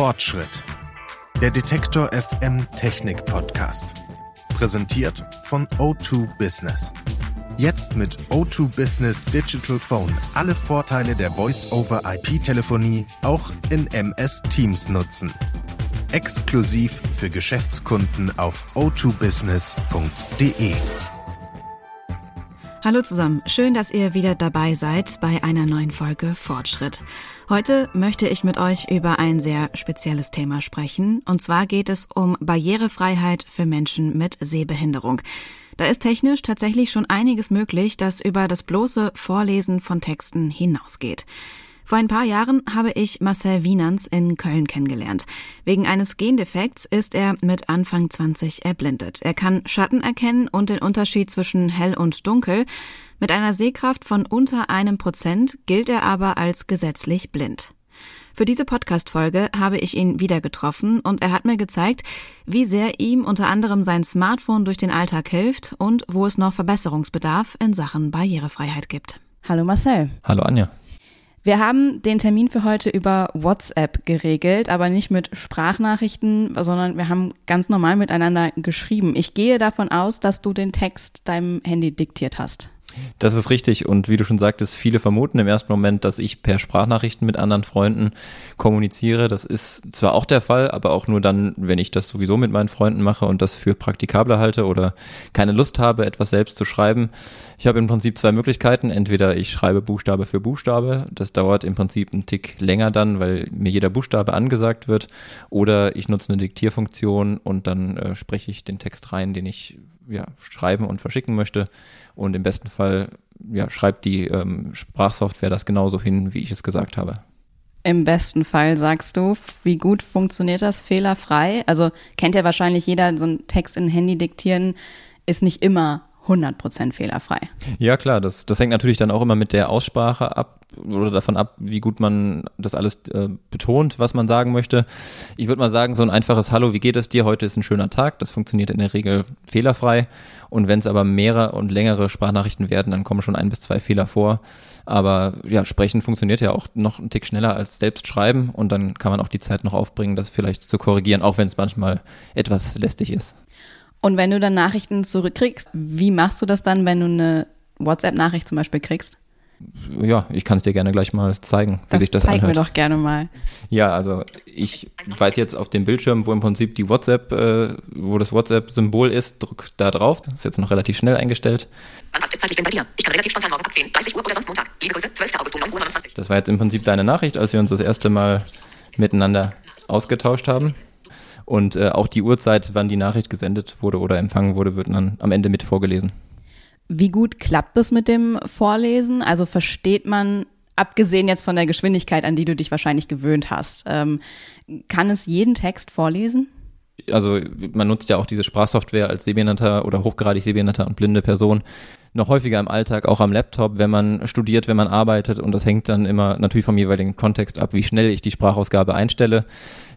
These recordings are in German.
Fortschritt. Der Detektor FM Technik Podcast. Präsentiert von O2 Business. Jetzt mit O2 Business Digital Phone alle Vorteile der Voice-over-IP-Telefonie auch in MS Teams nutzen. Exklusiv für Geschäftskunden auf o2business.de. Hallo zusammen, schön, dass ihr wieder dabei seid bei einer neuen Folge Fortschritt. Heute möchte ich mit euch über ein sehr spezielles Thema sprechen, und zwar geht es um Barrierefreiheit für Menschen mit Sehbehinderung. Da ist technisch tatsächlich schon einiges möglich, das über das bloße Vorlesen von Texten hinausgeht. Vor ein paar Jahren habe ich Marcel Wienans in Köln kennengelernt. Wegen eines Gendefekts ist er mit Anfang 20 erblindet. Er kann Schatten erkennen und den Unterschied zwischen hell und dunkel. Mit einer Sehkraft von unter einem Prozent gilt er aber als gesetzlich blind. Für diese Podcast-Folge habe ich ihn wieder getroffen und er hat mir gezeigt, wie sehr ihm unter anderem sein Smartphone durch den Alltag hilft und wo es noch Verbesserungsbedarf in Sachen Barrierefreiheit gibt. Hallo Marcel. Hallo Anja. Wir haben den Termin für heute über WhatsApp geregelt, aber nicht mit Sprachnachrichten, sondern wir haben ganz normal miteinander geschrieben. Ich gehe davon aus, dass du den Text deinem Handy diktiert hast. Das ist richtig und wie du schon sagtest, viele vermuten im ersten Moment, dass ich per Sprachnachrichten mit anderen Freunden kommuniziere. Das ist zwar auch der Fall, aber auch nur dann, wenn ich das sowieso mit meinen Freunden mache und das für praktikabler halte oder keine Lust habe, etwas selbst zu schreiben. Ich habe im Prinzip zwei Möglichkeiten. Entweder ich schreibe Buchstabe für Buchstabe, das dauert im Prinzip einen Tick länger dann, weil mir jeder Buchstabe angesagt wird, oder ich nutze eine Diktierfunktion und dann äh, spreche ich den Text rein, den ich ja, schreiben und verschicken möchte. Und im besten Fall ja, schreibt die ähm, Sprachsoftware das genauso hin, wie ich es gesagt habe. Im besten Fall sagst du, wie gut funktioniert das fehlerfrei? Also kennt ja wahrscheinlich jeder, so ein Text in Handy diktieren ist nicht immer 100% fehlerfrei. Ja, klar, das, das hängt natürlich dann auch immer mit der Aussprache ab oder davon ab, wie gut man das alles äh, betont, was man sagen möchte. Ich würde mal sagen, so ein einfaches Hallo, wie geht es dir? Heute ist ein schöner Tag. Das funktioniert in der Regel fehlerfrei. Und wenn es aber mehrere und längere Sprachnachrichten werden, dann kommen schon ein bis zwei Fehler vor. Aber ja, sprechen funktioniert ja auch noch einen Tick schneller als selbst schreiben und dann kann man auch die Zeit noch aufbringen, das vielleicht zu korrigieren, auch wenn es manchmal etwas lästig ist. Und wenn du dann Nachrichten zurückkriegst, wie machst du das dann, wenn du eine WhatsApp-Nachricht zum Beispiel kriegst? Ja, ich kann es dir gerne gleich mal zeigen, wie das sich das zeig anhört. mir doch gerne mal. Ja, also ich weiß jetzt auf dem Bildschirm, wo im Prinzip die WhatsApp, äh, wo das WhatsApp-Symbol ist, drück da drauf. Das ist jetzt noch relativ schnell eingestellt. Wann passt es zeitlich denn bei dir? Ich kann relativ spontan morgen ab 10, 30 Uhr oder sonst Montag. Liebe Grüße, 12. August um 9 Uhr 29. Das war jetzt im Prinzip deine Nachricht, als wir uns das erste Mal miteinander ausgetauscht haben. Und äh, auch die Uhrzeit, wann die Nachricht gesendet wurde oder empfangen wurde, wird dann am Ende mit vorgelesen. Wie gut klappt es mit dem Vorlesen? Also versteht man, abgesehen jetzt von der Geschwindigkeit, an die du dich wahrscheinlich gewöhnt hast, ähm, kann es jeden Text vorlesen? Also man nutzt ja auch diese Sprachsoftware als sehbehinderter oder hochgradig sehbehinderter und blinde Person noch häufiger im Alltag, auch am Laptop, wenn man studiert, wenn man arbeitet und das hängt dann immer natürlich vom jeweiligen Kontext ab, wie schnell ich die Sprachausgabe einstelle.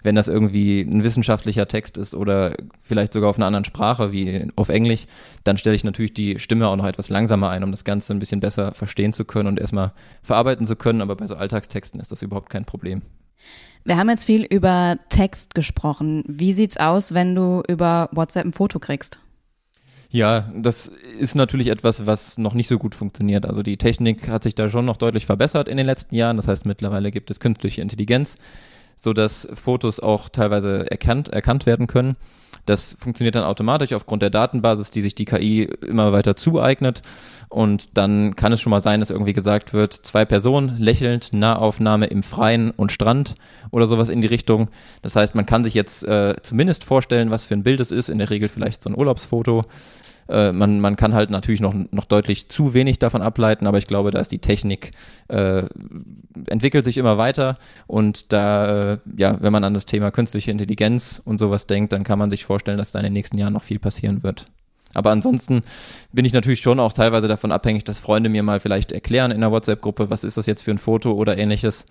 Wenn das irgendwie ein wissenschaftlicher Text ist oder vielleicht sogar auf einer anderen Sprache wie auf Englisch, dann stelle ich natürlich die Stimme auch noch etwas langsamer ein, um das Ganze ein bisschen besser verstehen zu können und erstmal verarbeiten zu können, aber bei so Alltagstexten ist das überhaupt kein Problem. Wir haben jetzt viel über Text gesprochen. Wie sieht's aus, wenn du über WhatsApp ein Foto kriegst? Ja, das ist natürlich etwas, was noch nicht so gut funktioniert. Also die Technik hat sich da schon noch deutlich verbessert in den letzten Jahren. Das heißt, mittlerweile gibt es künstliche Intelligenz, so dass Fotos auch teilweise erkannt, erkannt werden können. Das funktioniert dann automatisch aufgrund der Datenbasis, die sich die KI immer weiter zueignet. Und dann kann es schon mal sein, dass irgendwie gesagt wird, zwei Personen lächelnd, Nahaufnahme im Freien und Strand oder sowas in die Richtung. Das heißt, man kann sich jetzt äh, zumindest vorstellen, was für ein Bild es ist. In der Regel vielleicht so ein Urlaubsfoto. Äh, man, man kann halt natürlich noch, noch deutlich zu wenig davon ableiten, aber ich glaube, da ist die Technik, äh, entwickelt sich immer weiter und da, äh, ja, wenn man an das Thema künstliche Intelligenz und sowas denkt, dann kann man sich vorstellen, dass da in den nächsten Jahren noch viel passieren wird. Aber ansonsten bin ich natürlich schon auch teilweise davon abhängig, dass Freunde mir mal vielleicht erklären in der WhatsApp-Gruppe, was ist das jetzt für ein Foto oder ähnliches.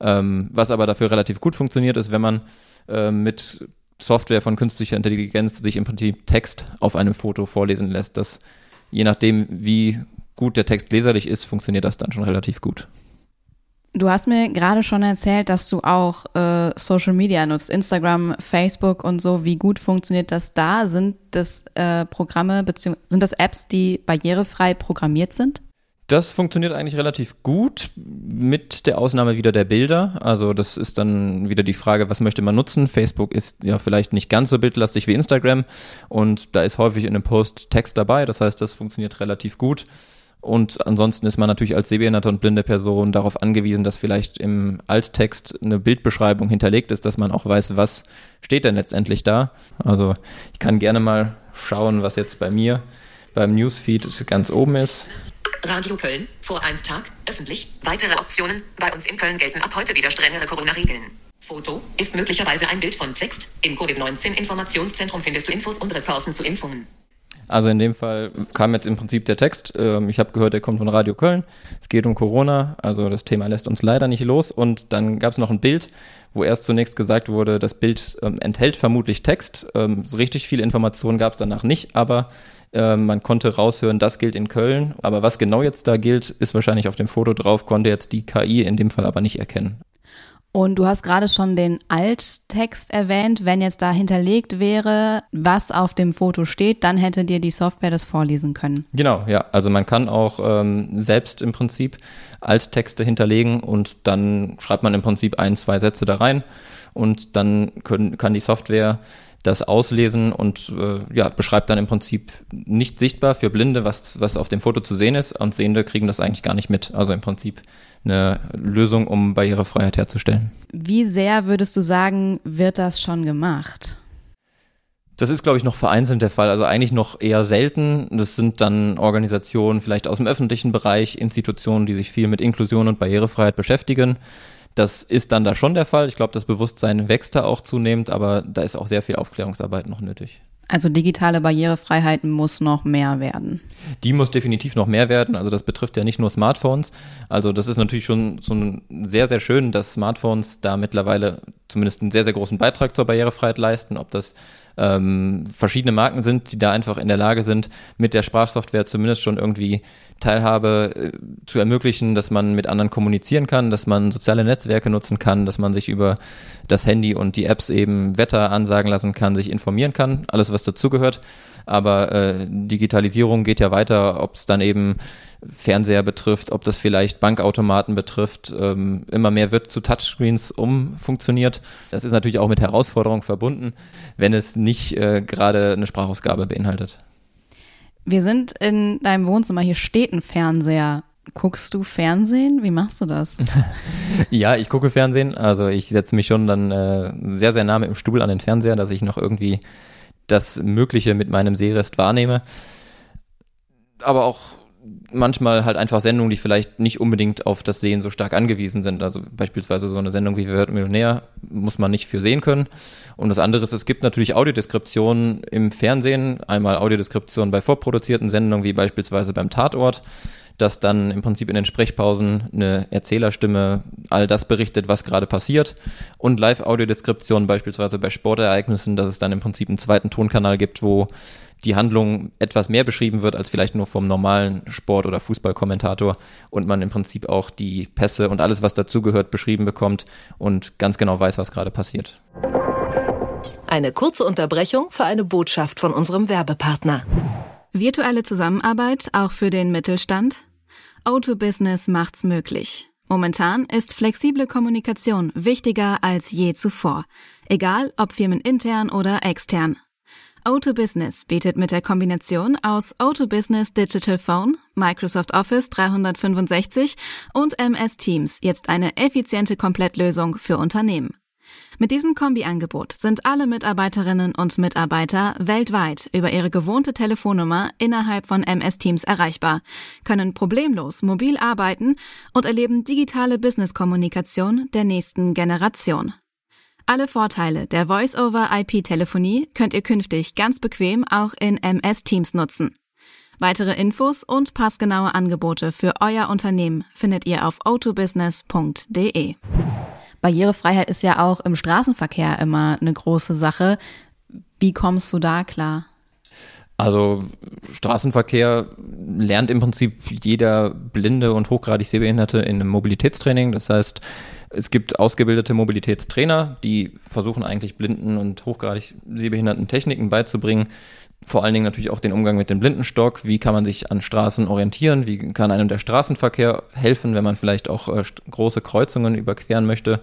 Ähm, was aber dafür relativ gut funktioniert, ist, wenn man äh, mit Software von künstlicher Intelligenz sich im Prinzip Text auf einem Foto vorlesen lässt. Das, je nachdem, wie gut der Text leserlich ist, funktioniert das dann schon relativ gut. Du hast mir gerade schon erzählt, dass du auch äh, Social Media nutzt, Instagram, Facebook und so. Wie gut funktioniert das da? Sind das äh, Programme bzw. sind das Apps, die barrierefrei programmiert sind? Das funktioniert eigentlich relativ gut, mit der Ausnahme wieder der Bilder. Also das ist dann wieder die Frage, was möchte man nutzen? Facebook ist ja vielleicht nicht ganz so bildlastig wie Instagram und da ist häufig in einem Post Text dabei. Das heißt, das funktioniert relativ gut. Und ansonsten ist man natürlich als sehbehinderte und blinde Person darauf angewiesen, dass vielleicht im Alttext eine Bildbeschreibung hinterlegt ist, dass man auch weiß, was steht denn letztendlich da. Also ich kann gerne mal schauen, was jetzt bei mir beim Newsfeed ganz oben ist. Radio Köln, vor 1 Tag, öffentlich. Weitere Optionen. Bei uns in Köln gelten ab heute wieder strengere Corona-Regeln. Foto ist möglicherweise ein Bild von Text. Im Covid-19-Informationszentrum findest du Infos und Ressourcen zu Impfungen. Also in dem Fall kam jetzt im Prinzip der Text. Ähm, ich habe gehört, der kommt von Radio Köln. Es geht um Corona. Also das Thema lässt uns leider nicht los. Und dann gab es noch ein Bild, wo erst zunächst gesagt wurde, das Bild ähm, enthält vermutlich Text. Ähm, richtig viele Informationen gab es danach nicht, aber man konnte raushören, das gilt in Köln. Aber was genau jetzt da gilt, ist wahrscheinlich auf dem Foto drauf, konnte jetzt die KI in dem Fall aber nicht erkennen. Und du hast gerade schon den Alttext erwähnt. Wenn jetzt da hinterlegt wäre, was auf dem Foto steht, dann hätte dir die Software das vorlesen können. Genau, ja. Also man kann auch ähm, selbst im Prinzip Alttexte hinterlegen und dann schreibt man im Prinzip ein, zwei Sätze da rein und dann können, kann die Software das auslesen und äh, ja, beschreibt dann im Prinzip nicht sichtbar für Blinde, was, was auf dem Foto zu sehen ist und Sehende kriegen das eigentlich gar nicht mit. Also im Prinzip eine Lösung, um Barrierefreiheit herzustellen. Wie sehr würdest du sagen, wird das schon gemacht? Das ist, glaube ich, noch vereinzelt der Fall. Also eigentlich noch eher selten. Das sind dann Organisationen vielleicht aus dem öffentlichen Bereich, Institutionen, die sich viel mit Inklusion und Barrierefreiheit beschäftigen. Das ist dann da schon der Fall. Ich glaube, das Bewusstsein wächst da auch zunehmend, aber da ist auch sehr viel Aufklärungsarbeit noch nötig. Also digitale Barrierefreiheit muss noch mehr werden. Die muss definitiv noch mehr werden. Also das betrifft ja nicht nur Smartphones. Also das ist natürlich schon, schon sehr, sehr schön, dass Smartphones da mittlerweile zumindest einen sehr, sehr großen Beitrag zur Barrierefreiheit leisten. Ob das ähm, verschiedene Marken sind, die da einfach in der Lage sind, mit der Sprachsoftware zumindest schon irgendwie Teilhabe äh, zu ermöglichen, dass man mit anderen kommunizieren kann, dass man soziale Netzwerke nutzen kann, dass man sich über das Handy und die Apps eben Wetter ansagen lassen kann, sich informieren kann, alles was dazugehört. Aber äh, Digitalisierung geht ja weiter, ob es dann eben Fernseher betrifft, ob das vielleicht Bankautomaten betrifft. Ähm, immer mehr wird zu Touchscreens umfunktioniert. Das ist natürlich auch mit Herausforderungen verbunden, wenn es nicht äh, gerade eine Sprachausgabe beinhaltet. Wir sind in deinem Wohnzimmer, hier steht ein Fernseher. Guckst du Fernsehen? Wie machst du das? ja, ich gucke Fernsehen. Also ich setze mich schon dann äh, sehr, sehr nah mit dem Stuhl an den Fernseher, dass ich noch irgendwie das Mögliche mit meinem Sehrest wahrnehme. Aber auch manchmal halt einfach Sendungen, die vielleicht nicht unbedingt auf das Sehen so stark angewiesen sind. Also beispielsweise so eine Sendung wie Wer wird Millionär muss man nicht für sehen können. Und das andere ist, es gibt natürlich Audiodeskriptionen im Fernsehen, einmal Audiodeskriptionen bei vorproduzierten Sendungen wie beispielsweise beim Tatort dass dann im Prinzip in den Sprechpausen eine Erzählerstimme all das berichtet, was gerade passiert und Live-Audiodeskription beispielsweise bei Sportereignissen, dass es dann im Prinzip einen zweiten Tonkanal gibt, wo die Handlung etwas mehr beschrieben wird als vielleicht nur vom normalen Sport- oder Fußballkommentator und man im Prinzip auch die Pässe und alles, was dazugehört, beschrieben bekommt und ganz genau weiß, was gerade passiert. Eine kurze Unterbrechung für eine Botschaft von unserem Werbepartner. Virtuelle Zusammenarbeit auch für den Mittelstand? O2 Business macht's möglich. Momentan ist flexible Kommunikation wichtiger als je zuvor, egal ob firmenintern oder extern. O2 Business bietet mit der Kombination aus O2 Business Digital Phone, Microsoft Office 365 und MS Teams jetzt eine effiziente Komplettlösung für Unternehmen. Mit diesem Kombi-Angebot sind alle Mitarbeiterinnen und Mitarbeiter weltweit über ihre gewohnte Telefonnummer innerhalb von MS Teams erreichbar, können problemlos mobil arbeiten und erleben digitale Business-Kommunikation der nächsten Generation. Alle Vorteile der Voice-over-IP-Telefonie könnt ihr künftig ganz bequem auch in MS Teams nutzen. Weitere Infos und passgenaue Angebote für euer Unternehmen findet ihr auf autobusiness.de. Barrierefreiheit ist ja auch im Straßenverkehr immer eine große Sache. Wie kommst du da klar? Also Straßenverkehr lernt im Prinzip jeder blinde und hochgradig Sehbehinderte in einem Mobilitätstraining. Das heißt, es gibt ausgebildete Mobilitätstrainer, die versuchen eigentlich blinden und hochgradig sehbehinderten Techniken beizubringen. Vor allen Dingen natürlich auch den Umgang mit dem Blindenstock. Wie kann man sich an Straßen orientieren? Wie kann einem der Straßenverkehr helfen, wenn man vielleicht auch äh, große Kreuzungen überqueren möchte?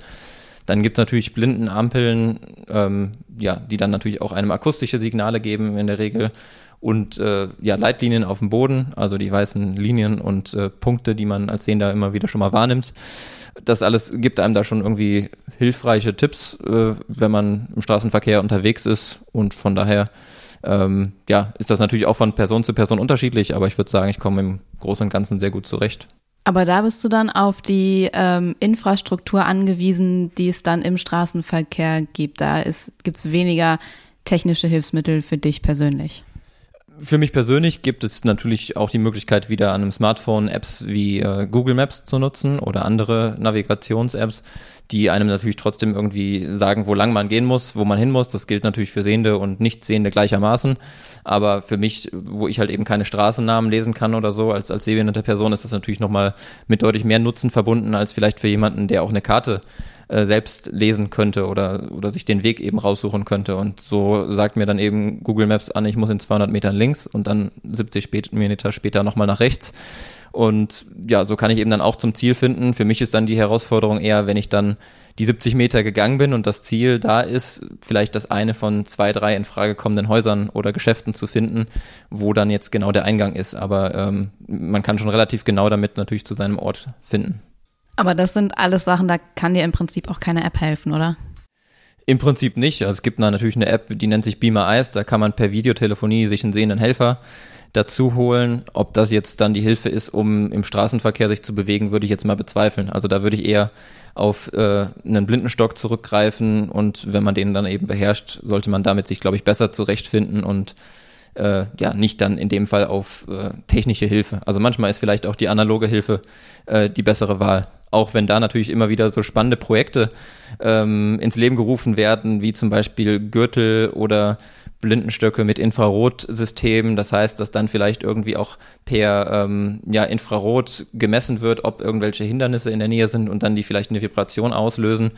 Dann gibt es natürlich Blindenampeln, ähm, ja, die dann natürlich auch einem akustische Signale geben in der Regel. Und äh, ja, Leitlinien auf dem Boden, also die weißen Linien und äh, Punkte, die man als Sehender immer wieder schon mal wahrnimmt. Das alles gibt einem da schon irgendwie hilfreiche Tipps, äh, wenn man im Straßenverkehr unterwegs ist. Und von daher ähm, ja, ist das natürlich auch von Person zu Person unterschiedlich, aber ich würde sagen, ich komme im Großen und Ganzen sehr gut zurecht. Aber da bist du dann auf die ähm, Infrastruktur angewiesen, die es dann im Straßenverkehr gibt. Da gibt es weniger technische Hilfsmittel für dich persönlich. Für mich persönlich gibt es natürlich auch die Möglichkeit, wieder an einem Smartphone Apps wie äh, Google Maps zu nutzen oder andere Navigations-Apps, die einem natürlich trotzdem irgendwie sagen, wo lang man gehen muss, wo man hin muss. Das gilt natürlich für Sehende und Nichtsehende gleichermaßen. Aber für mich, wo ich halt eben keine Straßennamen lesen kann oder so, als, als sehbehinderte Person, ist das natürlich nochmal mit deutlich mehr Nutzen verbunden, als vielleicht für jemanden, der auch eine Karte äh, selbst lesen könnte oder, oder sich den Weg eben raussuchen könnte. Und so sagt mir dann eben Google Maps an, ich muss in 200 Metern links und dann 70 Meter später nochmal nach rechts. Und ja, so kann ich eben dann auch zum Ziel finden. Für mich ist dann die Herausforderung eher, wenn ich dann die 70 Meter gegangen bin und das Ziel da ist, vielleicht das eine von zwei, drei in Frage kommenden Häusern oder Geschäften zu finden, wo dann jetzt genau der Eingang ist. Aber ähm, man kann schon relativ genau damit natürlich zu seinem Ort finden. Aber das sind alles Sachen, da kann dir im Prinzip auch keine App helfen, oder? Im Prinzip nicht. Also es gibt natürlich eine App, die nennt sich Beamer Eyes. Da kann man per Videotelefonie sich einen sehenden Helfer dazu holen. Ob das jetzt dann die Hilfe ist, um im Straßenverkehr sich zu bewegen, würde ich jetzt mal bezweifeln. Also da würde ich eher auf äh, einen Blindenstock zurückgreifen und wenn man den dann eben beherrscht, sollte man damit sich, glaube ich, besser zurechtfinden und äh, ja, nicht dann in dem Fall auf äh, technische Hilfe. Also manchmal ist vielleicht auch die analoge Hilfe äh, die bessere Wahl. Auch wenn da natürlich immer wieder so spannende Projekte ähm, ins Leben gerufen werden, wie zum Beispiel Gürtel oder Blindenstöcke mit Infrarotsystemen. Das heißt, dass dann vielleicht irgendwie auch per ähm, ja, Infrarot gemessen wird, ob irgendwelche Hindernisse in der Nähe sind und dann die vielleicht eine Vibration auslösen.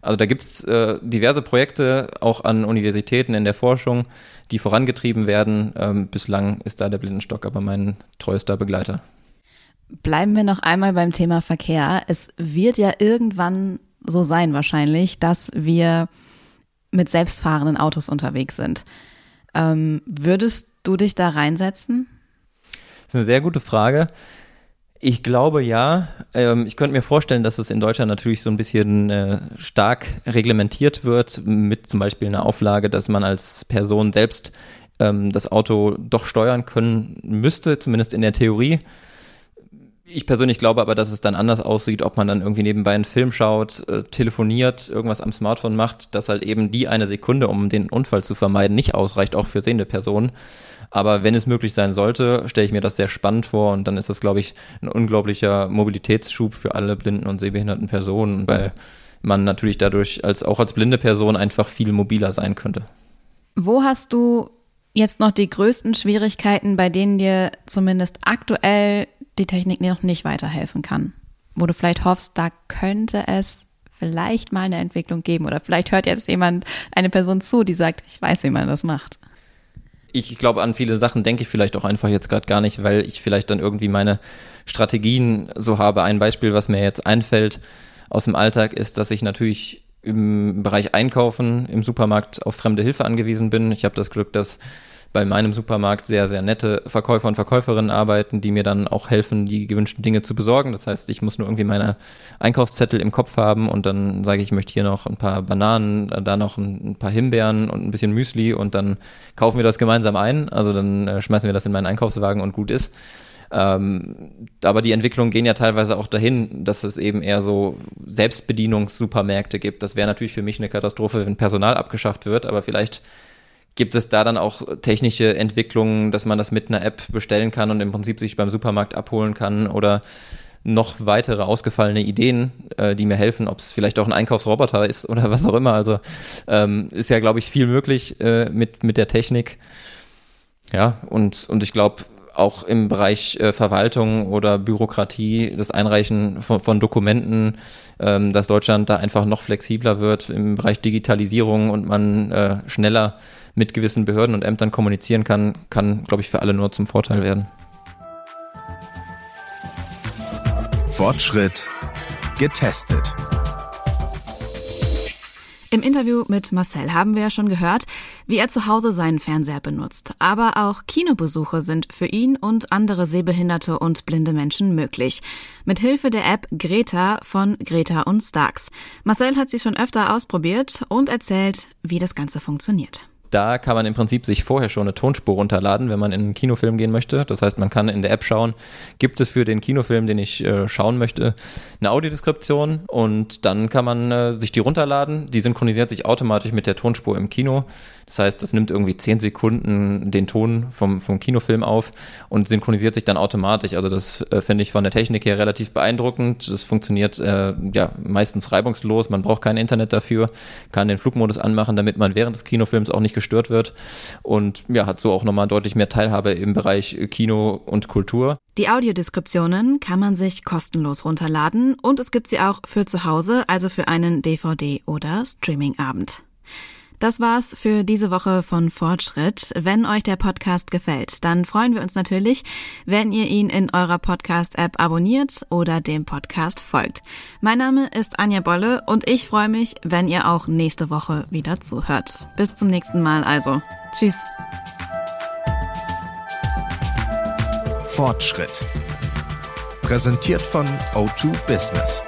Also da gibt es äh, diverse Projekte auch an Universitäten in der Forschung, die vorangetrieben werden. Ähm, bislang ist da der Blindenstock aber mein treuester Begleiter. Bleiben wir noch einmal beim Thema Verkehr. Es wird ja irgendwann so sein wahrscheinlich, dass wir mit selbstfahrenden Autos unterwegs sind. Ähm, würdest du dich da reinsetzen? Das ist eine sehr gute Frage. Ich glaube ja. Ähm, ich könnte mir vorstellen, dass es in Deutschland natürlich so ein bisschen äh, stark reglementiert wird, mit zum Beispiel einer Auflage, dass man als Person selbst ähm, das Auto doch steuern können müsste, zumindest in der Theorie. Ich persönlich glaube aber, dass es dann anders aussieht, ob man dann irgendwie nebenbei einen Film schaut, äh, telefoniert, irgendwas am Smartphone macht, dass halt eben die eine Sekunde, um den Unfall zu vermeiden, nicht ausreicht, auch für sehende Personen. Aber wenn es möglich sein sollte, stelle ich mir das sehr spannend vor und dann ist das, glaube ich, ein unglaublicher Mobilitätsschub für alle blinden und sehbehinderten Personen, weil man natürlich dadurch als auch als blinde Person einfach viel mobiler sein könnte. Wo hast du jetzt noch die größten Schwierigkeiten, bei denen dir zumindest aktuell die Technik noch nicht weiterhelfen kann. Wo du vielleicht hoffst, da könnte es vielleicht mal eine Entwicklung geben oder vielleicht hört jetzt jemand, eine Person zu, die sagt, ich weiß, wie man das macht. Ich glaube, an viele Sachen denke ich vielleicht auch einfach jetzt gerade gar nicht, weil ich vielleicht dann irgendwie meine Strategien so habe. Ein Beispiel, was mir jetzt einfällt aus dem Alltag, ist, dass ich natürlich im Bereich Einkaufen im Supermarkt auf fremde Hilfe angewiesen bin. Ich habe das Glück, dass bei meinem Supermarkt sehr, sehr nette Verkäufer und Verkäuferinnen arbeiten, die mir dann auch helfen, die gewünschten Dinge zu besorgen. Das heißt, ich muss nur irgendwie meine Einkaufszettel im Kopf haben und dann sage ich, ich möchte hier noch ein paar Bananen, da noch ein, paar Himbeeren und ein bisschen Müsli und dann kaufen wir das gemeinsam ein. Also dann äh, schmeißen wir das in meinen Einkaufswagen und gut ist. Ähm, aber die Entwicklungen gehen ja teilweise auch dahin, dass es eben eher so Selbstbedienungssupermärkte gibt. Das wäre natürlich für mich eine Katastrophe, wenn Personal abgeschafft wird, aber vielleicht Gibt es da dann auch technische Entwicklungen, dass man das mit einer App bestellen kann und im Prinzip sich beim Supermarkt abholen kann oder noch weitere ausgefallene Ideen, äh, die mir helfen, ob es vielleicht auch ein Einkaufsroboter ist oder was auch immer. Also ähm, ist ja, glaube ich, viel möglich äh, mit, mit der Technik. Ja, und, und ich glaube, auch im Bereich äh, Verwaltung oder Bürokratie, das Einreichen von, von Dokumenten, ähm, dass Deutschland da einfach noch flexibler wird im Bereich Digitalisierung und man äh, schneller mit gewissen Behörden und Ämtern kommunizieren kann, kann, glaube ich, für alle nur zum Vorteil werden. Fortschritt getestet. Im Interview mit Marcel haben wir ja schon gehört, wie er zu Hause seinen Fernseher benutzt. Aber auch Kinobesuche sind für ihn und andere sehbehinderte und blinde Menschen möglich. Mit Hilfe der App Greta von Greta und Starks. Marcel hat sie schon öfter ausprobiert und erzählt, wie das Ganze funktioniert. Da kann man im Prinzip sich vorher schon eine Tonspur runterladen, wenn man in einen Kinofilm gehen möchte. Das heißt, man kann in der App schauen, gibt es für den Kinofilm, den ich äh, schauen möchte, eine Audiodeskription und dann kann man äh, sich die runterladen. Die synchronisiert sich automatisch mit der Tonspur im Kino. Das heißt, das nimmt irgendwie zehn Sekunden den Ton vom, vom Kinofilm auf und synchronisiert sich dann automatisch. Also das äh, finde ich von der Technik her relativ beeindruckend. Das funktioniert äh, ja meistens reibungslos. Man braucht kein Internet dafür, kann den Flugmodus anmachen, damit man während des Kinofilms auch nicht gestört wird und ja, hat so auch nochmal deutlich mehr Teilhabe im Bereich Kino und Kultur. Die Audiodeskriptionen kann man sich kostenlos runterladen und es gibt sie auch für zu Hause, also für einen DVD- oder Streamingabend. Das war's für diese Woche von Fortschritt. Wenn euch der Podcast gefällt, dann freuen wir uns natürlich, wenn ihr ihn in eurer Podcast-App abonniert oder dem Podcast folgt. Mein Name ist Anja Bolle und ich freue mich, wenn ihr auch nächste Woche wieder zuhört. Bis zum nächsten Mal also. Tschüss. Fortschritt. Präsentiert von O2 Business.